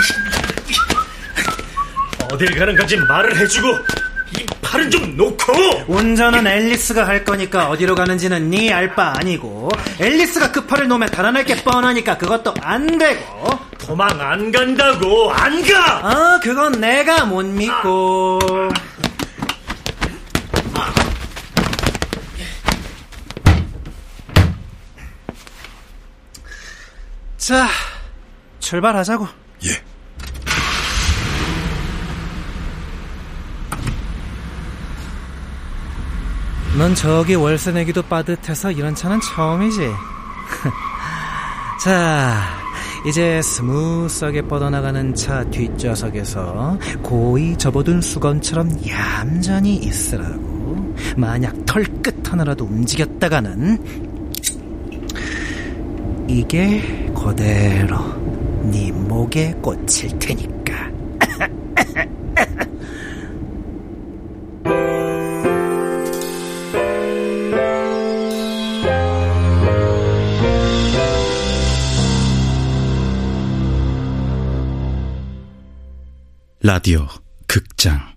어딜 가는 건지 말을 해주고 이 팔은 좀 놓고 운전은 앨리스가 할 거니까 어디로 가는지는 네 알 바 아니고 앨리스가 그 팔을 놓으면 달아날 게 뻔하니까 그것도 안 되고 도망 안 간다고 안 가! 아 그건 내가 못 믿고 자 출발하자고 예. 넌 저기 월세 내기도 빠듯해서 이런 차는 처음이지. 자, 이제 스무스하게 뻗어나가는 차 뒷좌석에서 고이 접어둔 수건처럼 얌전히 있으라고. 만약 털끝 하나라도 움직였다가는 이게 그대로 네 목에 꽂힐 테니까. 라디오 극장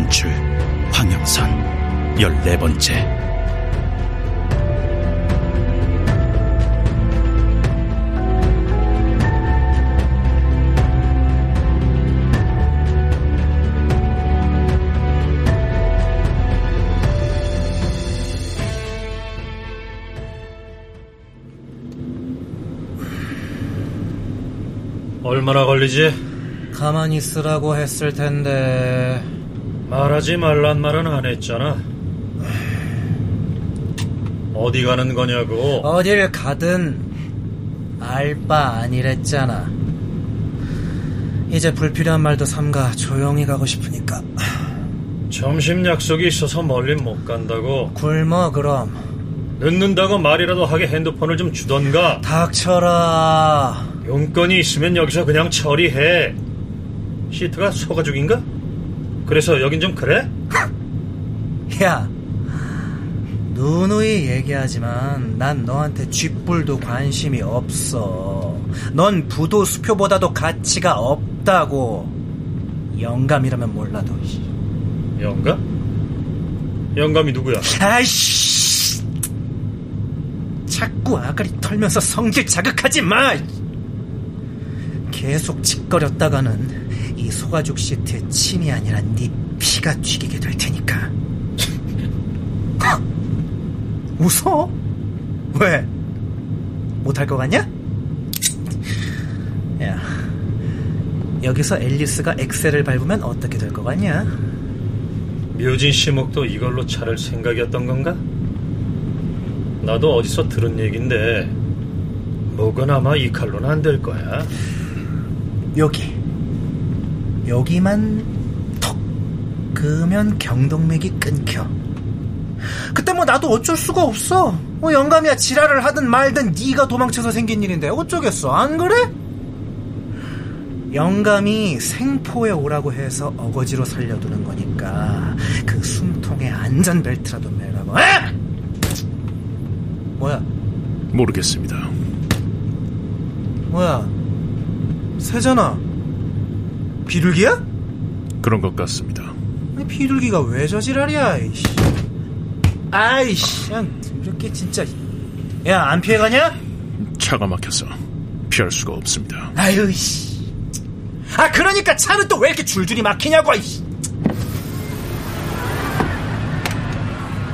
연출 황영선 열네 번째 얼마나 걸리지? 가만히 있으라고 했을 텐데. 말하지 말란 말은 안 했잖아. 어디 가는 거냐고. 어딜 가든 알바 아니랬잖아. 이제 불필요한 말도 삼가 조용히 가고 싶으니까. 점심 약속이 있어서 멀리 못 간다고. 굶어 그럼. 늦는다고 말이라도 하게 핸드폰을 좀 주던가. 닥쳐라. 용건이 있으면 여기서 그냥 처리해. 시트가 소가죽인가? 그래서 여긴 좀 그래? 야, 누누이 얘기하지만 난 너한테 쥐뿔도 관심이 없어. 넌 부도 수표보다도 가치가 없다고. 영감이라면 몰라도. 영감? 영감이 누구야? 아이씨! 자꾸 아가리 털면서 성질 자극하지 마! 계속 짓거렸다가는 이 소가죽 시트에 침이 아니라 네 피가 튀기게 될 테니까. 웃어? 왜? 못할 것 같냐? 야, 여기서 앨리스가 엑셀을 밟으면 어떻게 될 것 같냐? 묘진 씨목도 이걸로 차를 생각이었던 건가? 나도 어디서 들은 얘긴데 목은 아마 이 칼로는 안 될 거야. 여기 여기만 턱 그으면 경동맥이 끊겨. 그때 뭐 나도 어쩔 수가 없어. 뭐 영감이야 지랄을 하든 말든 네가 도망쳐서 생긴 일인데 어쩌겠어? 안 그래? 영감이 생포에 오라고 해서 어거지로 살려두는 거니까 그 숨통에 안전벨트라도 매라고. 에? 뭐야? 모르겠습니다. 뭐야? 새잖아 비둘기야? 그런 것 같습니다. 아니, 비둘기가 왜 저 지랄이야, 이씨. 아이씨, 그냥 이렇게 진짜. 야, 안 피해가냐? 차가 막혀서 피할 수가 없습니다. 아유, 씨. 아, 그러니까 차는 또 왜 이렇게 줄줄이 막히냐고, 이씨.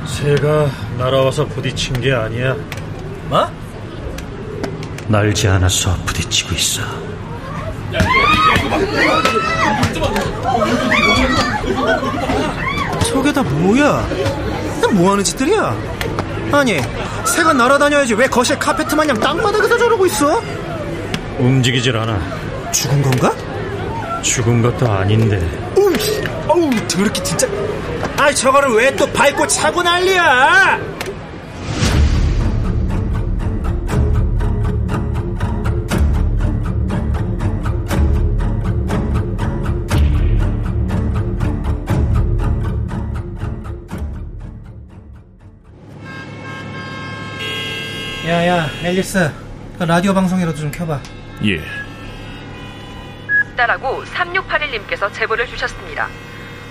새가 날아와서 부딪힌 게 아니야. 뭐? 날지 않아서 부딪히고 있어. 저게 다 뭐야? 뭐 하는 짓들이야? 아니, 새가 날아다녀야지 왜 거실 카페트 마냥 땅바닥에서 저러고 있어? 움직이질 않아. 죽은 건가? 죽은 것도 아닌데. 어우, 어우, 더럽게 진짜. 아, 저거를 왜 또 밟고 차고 난리야? 야야 앨리스 그 라디오 방송이라도 좀 켜봐 예. 따라고 3681님께서 제보를 주셨습니다.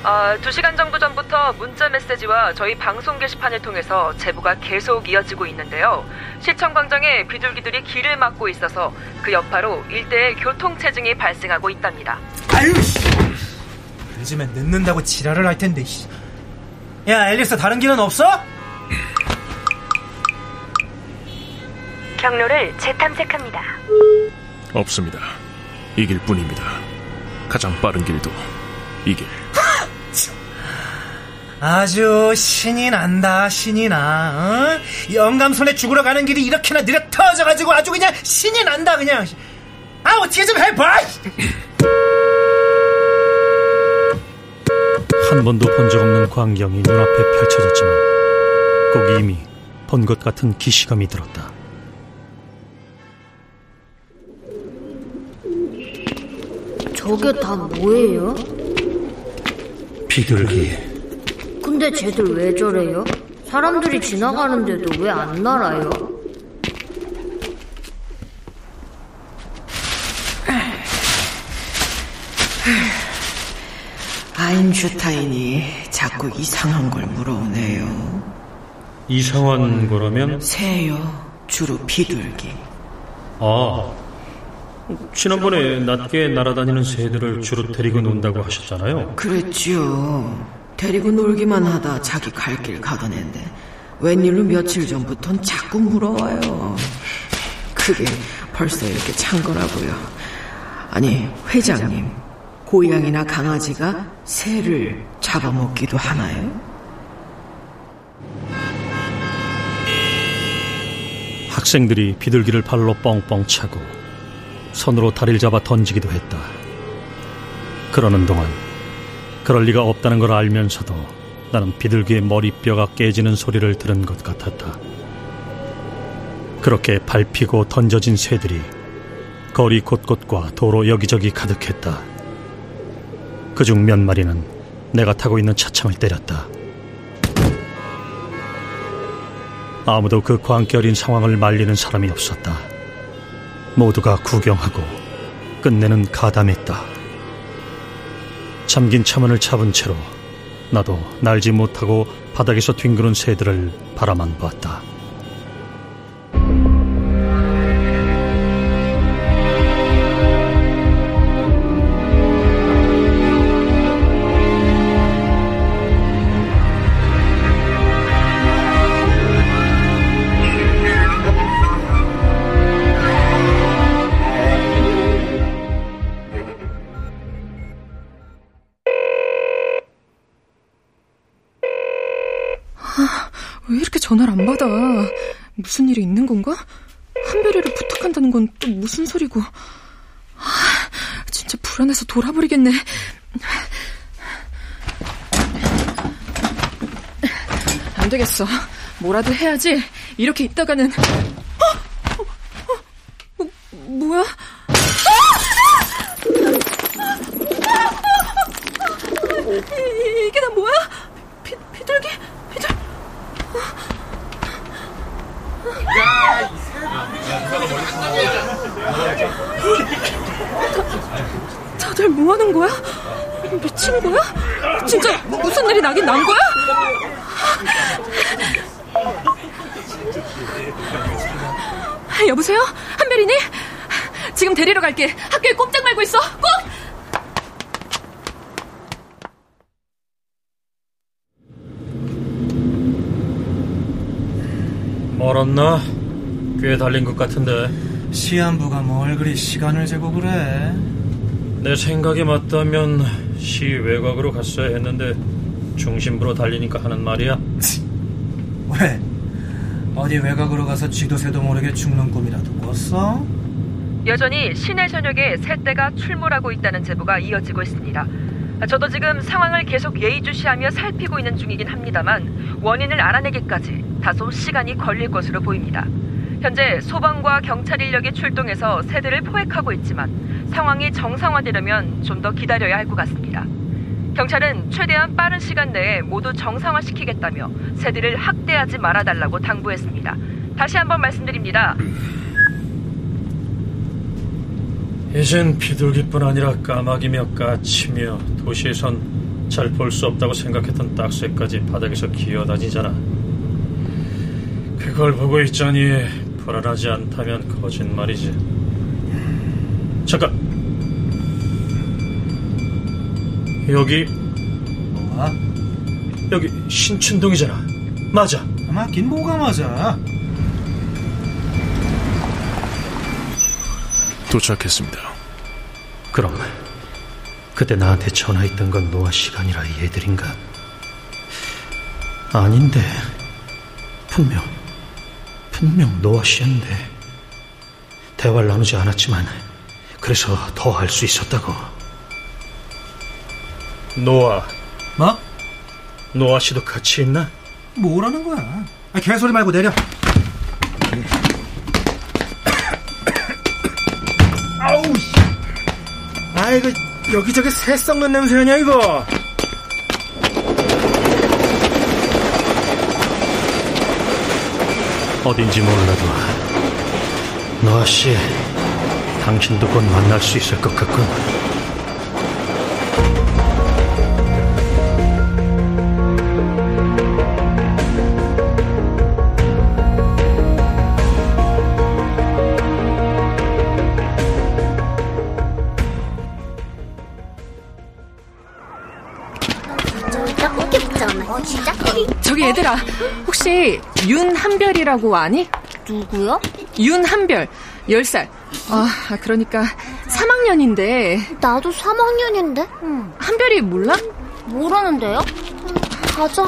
어, 2시간 정도 전부터 문자 메시지와 저희 방송 게시판을 통해서 제보가 계속 이어지고 있는데요. 시청 광장에 비둘기들이 길을 막고 있어서 그 여파로 일대에 교통체증이 발생하고 있답니다. 아유 씨. 요즘엔 늦는다고 지랄을 할 텐데 씨. 야 앨리스 다른 길은 없어? 경로를 재탐색합니다. 없습니다. 이길 뿐입니다. 가장 빠른 길도 이 길. 아주 신이 난다 신이 나 어? 영감손에 죽으러 가는 길이 이렇게나 느려 터져가지고 아주 그냥 신이 난다 그냥 아 어떻게 좀 해봐 한 번도 본 적 없는 광경이 눈앞에 펼쳐졌지만 꼭 이미 본 것 같은 기시감이 들었다. 저게 다 뭐예요? 비둘기. 근데 쟤들 왜 저래요? 사람들이 지나가는데도 왜 안 날아요? 아인슈타인이 자꾸 이상한 걸 물어오네요. 이상한 거라면? 새요. 주로 비둘기. 아, 지난번에 낮게 날아다니는 새들을 주로 데리고 논다고 하셨잖아요. 그랬지요. 데리고 놀기만 하다 자기 갈 길 가던 앤데 웬일로 며칠 전부턴 자꾸 물어와요. 그게 벌써 이렇게 찬 거라고요. 아니 회장님 고양이나 강아지가 새를 잡아먹기도 하나요? 학생들이 비둘기를 발로 뻥뻥 차고 손으로 다리를 잡아 던지기도 했다. 그러는 동안 그럴 리가 없다는 걸 알면서도 나는 비둘기의 머리뼈가 깨지는 소리를 들은 것 같았다. 그렇게 밟히고 던져진 새들이 거리 곳곳과 도로 여기저기 가득했다. 그중 몇 마리는 내가 타고 있는 차창을 때렸다. 아무도 그 어린 상황을 말리는 사람이 없었다. 모두가 구경하고 끝내는 가담했다. 잠긴 차문을 잡은 채로 나도 날지 못하고 바닥에서 뒹구는 새들을 바라만 봤다. 받아? 무슨 일이 있는 건가? 한별이를 부탁한다는 건 또 무슨 소리고? 아, 진짜 불안해서 돌아버리겠네. 안 되겠어. 뭐라도 해야지. 이렇게 있다가는. 어? 어? 어? 뭐, 뭐야? 이, 이게 다 뭐야? 비, 비둘기? 비둘... 다, 다들 뭐 하는 거야? 미친 거야? 진짜 일이 나긴 난 거야? 여보세요? 한별이니? 지금 데리러 갈게. 학교에 꼼짝 말고 있어. 꼭! 멀었나? 꽤 달린 것 같은데. 시한부가 뭘 그리 시간을 재고 그래 내 생각이 맞다면 시 외곽으로 갔어야 했는데 중심부로 달리니까 하는 말이야. 왜? 어디 외곽으로 가서 쥐도 새도 모르게 죽는 꿈이라도 꿨어? 여전히 시내 전역에 새 떼가 출몰하고 있다는 제보가 이어지고 있습니다. 저도 지금 상황을 계속 예의주시하며 살피고 있는 중이긴 합니다만 원인을 알아내기까지 다소 시간이 걸릴 것으로 보입니다. 현재 소방과 경찰 인력이 출동해서 새들을 포획하고 있지만 상황이 정상화되려면 좀 더 기다려야 할 것 같습니다. 경찰은 최대한 빠른 시간 내에 모두 정상화시키겠다며 새들을 학대하지 말아달라고 당부했습니다. 다시 한번 말씀드립니다. 이젠 비둘기뿐 아니라 까마귀며 까치며 도시에선 잘 볼 수 없다고 생각했던 딱새까지 바닥에서 기어다니잖아. 그걸 보고 있자니 불안하지 않다면 거짓말이지. 잠깐. 여기 뭐야? 여기 신춘동이잖아. 맞아. 맞긴 뭐가 맞아. 도착했습니다. 그럼 그때 나한테 전화했던 건 노아 시간이라 얘들인가? 아닌데 분명 분명 노아 씨였는데 대화를 나누지 않았지만 그래서 더 알 수 있었다고. 노아. 뭐? 노아 씨도 같이 있나? 뭐라는 거야? 아, 개소리 말고 내려. 아우, 씨. 아, 이거 여기저기 새 썩는 냄새 아니야, 이거? 어딘지 몰라도 노아 씨, 당신도 곧 만날 수 있을 것 같군. 얘들아, 혹시 윤한별이라고 아니? 누구요? 윤한별, 10살. 아, 그러니까 3학년인데. 나도 3학년인데? 한별이 몰라? 모르는데요? 가자.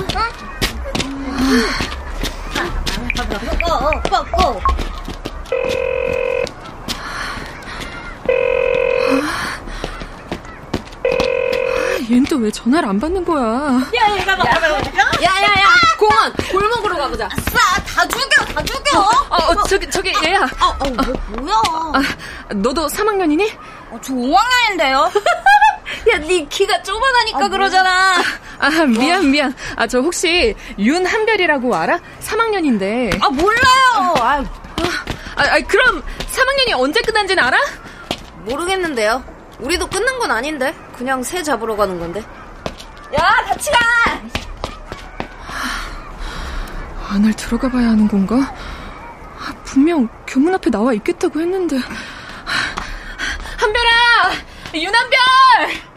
얜또 왜 전화를 안 받는 거야? 야 야 야 공원 골목으로 가보자 싸! 다 죽여! 다 죽여! 어, 어, 저기, 저기, 얘야. 어, 어, 뭐, 뭐야? 아, 너도 3학년이니? 어, 저 5학년인데요? 야 네 키가 조만하니까 그러잖아 아, 미안, 미안. 아, 저 혹시 윤한별이라고 알아? 3학년인데. 아 몰라요 아, 아, 아, 그럼 3학년이 언제 끝난지는 알아? 모르겠는데요 우리도 끝난 건 아닌데 그냥 새 잡으러 가는 건데 야 같이 가 안을 들어가 봐야 하는 건가? 아, 분명 교문 앞에 나와 있겠다고 했는데. 한별아! 윤한별!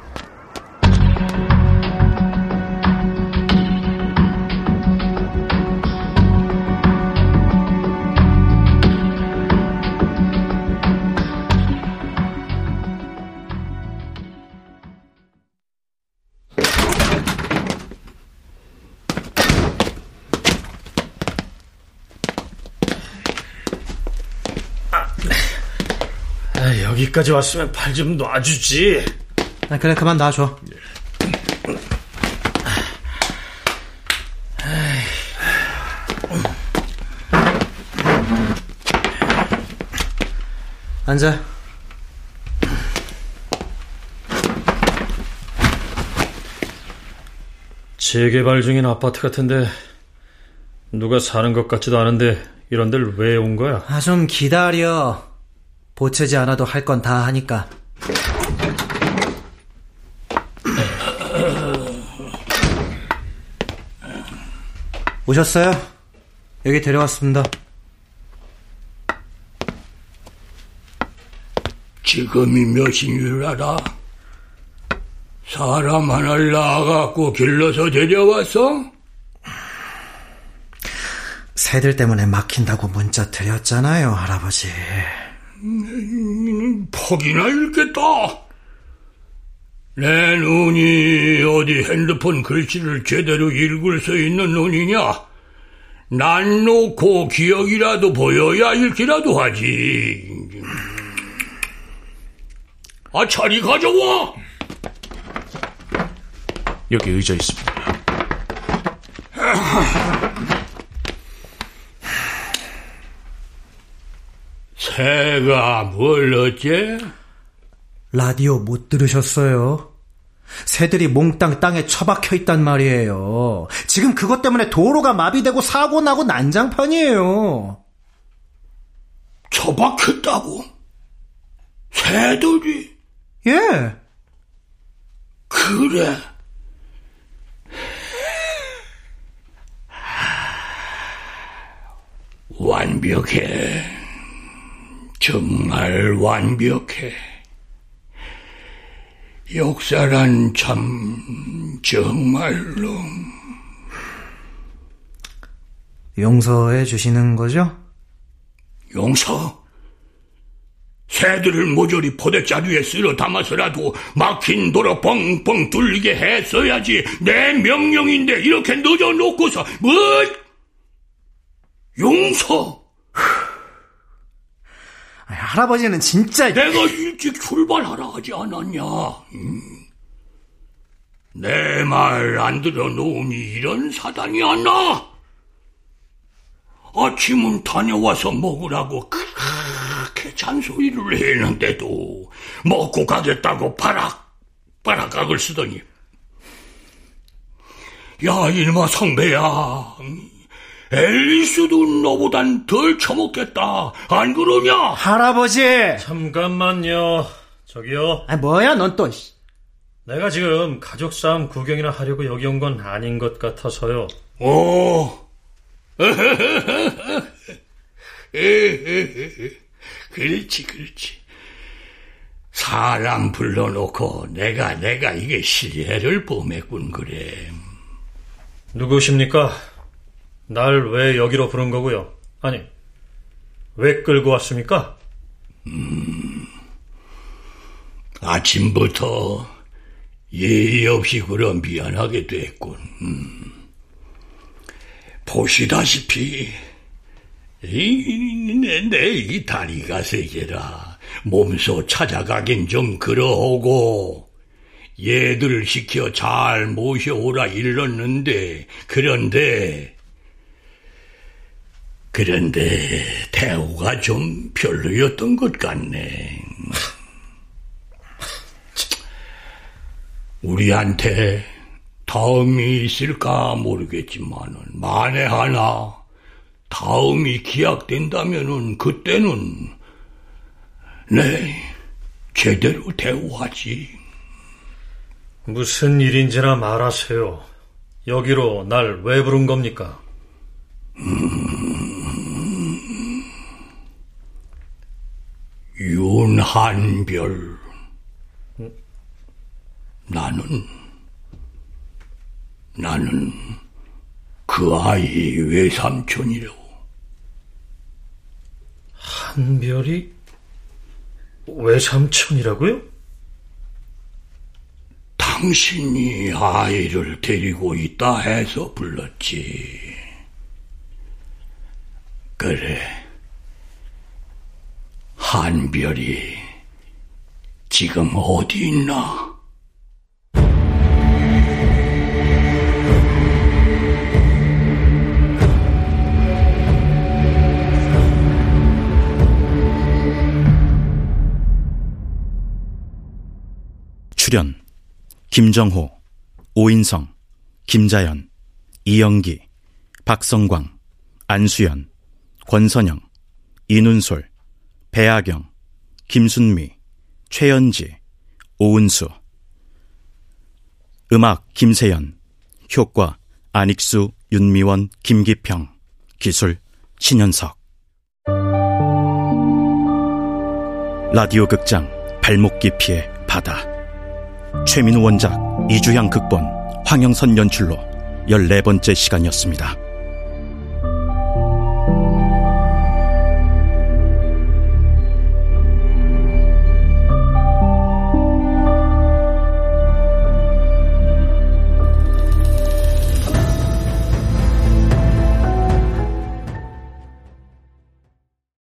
아, 여기까지 왔으면 팔 좀 놔주지. 아, 그래, 그만 놔줘. 앉아. 재개발 중인 아파트 같은데 누가 사는 것 같지도 않은데 이런 데를 왜 온 거야? 아, 좀 기다려. 보채지 않아도 할 건 다 하니까. 오셨어요? 여기 데려왔습니다. 지금이 몇인 줄 알아? 사람 하나를 낳아갖고 길러서 데려왔어? 새들 때문에 막힌다고 문자 드렸잖아요, 할아버지. 음, 퍽이나 읽겠다. 내 눈이 어디 핸드폰 글씨를 제대로 읽을 수 있는 눈이냐? 난 놓고 기억이라도 보여야 읽기라도 하지. 아, 자리 가져와! 여기 의자 있습니다. 새가 뭘 어째? 라디오 못 들으셨어요? 새들이 몽땅 땅에 처박혀 있단 말이에요. 지금 그것 때문에 도로가 마비되고 사고 나고 난장판이에요. 처박혔다고? 새들이? 예. 그래. 완벽해. 정말 완벽해. 역사란 참 정말로 용서해 주시는 거죠? 용서? 새들을 모조리 포대자루에 쓸어 담아서라도 막힌 도로 뻥뻥 뚫리게 했어야지 내 명령인데 이렇게 늦어놓고서 뭐 용서 할아버지는 진짜 내가 일찍 출발하라 하지 않았냐 음. 내말 안 들어놓으니 이런 사단이 안 나. 아침은 다녀와서 먹으라고 그렇게 잔소리를 했는데도 먹고 가겠다고 바락 바락각을 쓰더니 야 이놈아 성배야 앨리스도 너보단 덜 처먹겠다. 안 그러냐? 할아버지! 잠깐만요. 저기요. 아 뭐야 넌 또 내가 지금 가족 싸움 구경이나 하려고 여기 온 건 아닌 것 같아서요. 오 그렇지, 그렇지. 사람 불러놓고 내가, 내가 이게 실례를 범했군, 그래. 누구십니까? 날 왜 여기로 부른 거고요? 아니, 왜 끌고 왔습니까? 음, 아침부터 예의 없이 그럼 미안하게 됐군. 음. 보시다시피 내이 내 다리가 세게라 몸소 찾아가긴 좀 그러하고 얘들 시켜 잘 모셔오라 일렀는데 그런데 그런데 대우가 좀 별로였던 것 같네. 우리한테 다음이 있을까 모르겠지만은 만에 하나 다음이 기약된다면은 그때는 네 제대로 대우하지. 무슨 일인지나 말하세요. 여기로 날 왜 부른 겁니까? 음, 윤한별. 나는 나는 그 아이 외삼촌이라고. 한별이 외삼촌이라고요? 당신이 아이를 데리고 있다 해서 불렀지. 그래. 한별이 지금 어디 있나? 출연 김정호, 오인성, 김자연, 이영기, 박성광, 안수연, 권선영, 이눈솔, 배아경, 김순미, 최연지, 오은수. 음악 김세연 효과 안익수, 윤미원, 김기평 기술 신현석. 라디오 극장 발목 깊이의 바다 최민우 원작, 이주향 극본, 황영선 연출로 14번째 시간이었습니다.